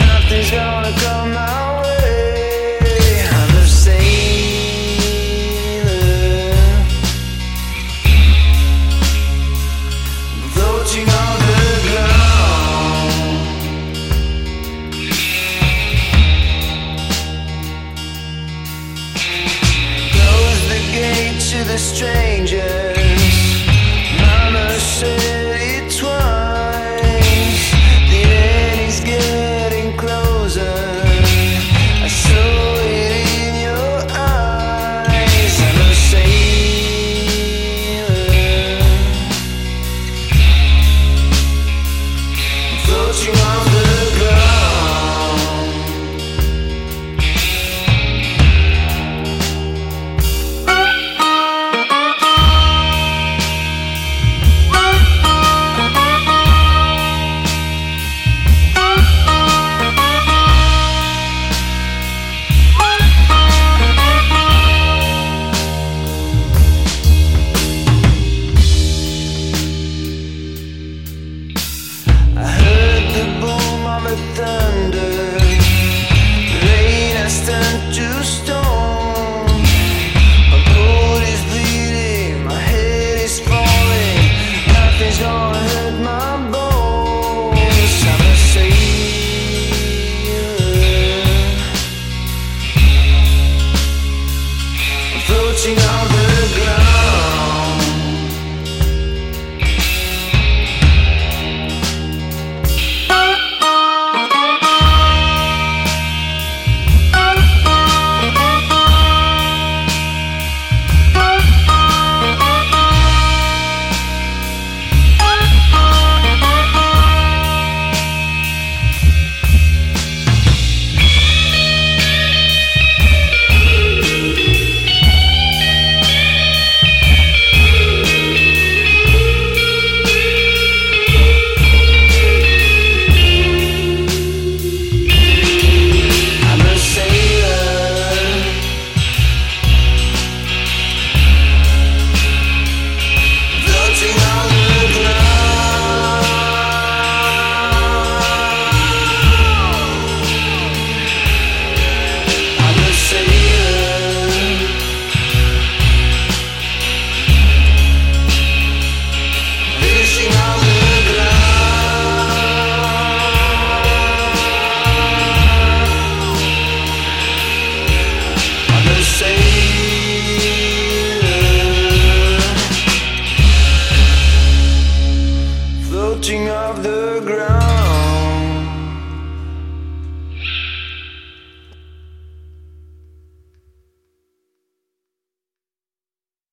Nothing's gonna come my way. I'm a sailor, floating on the ground. Close the gate to the strangers. Mama said. what you want. touching of the ground.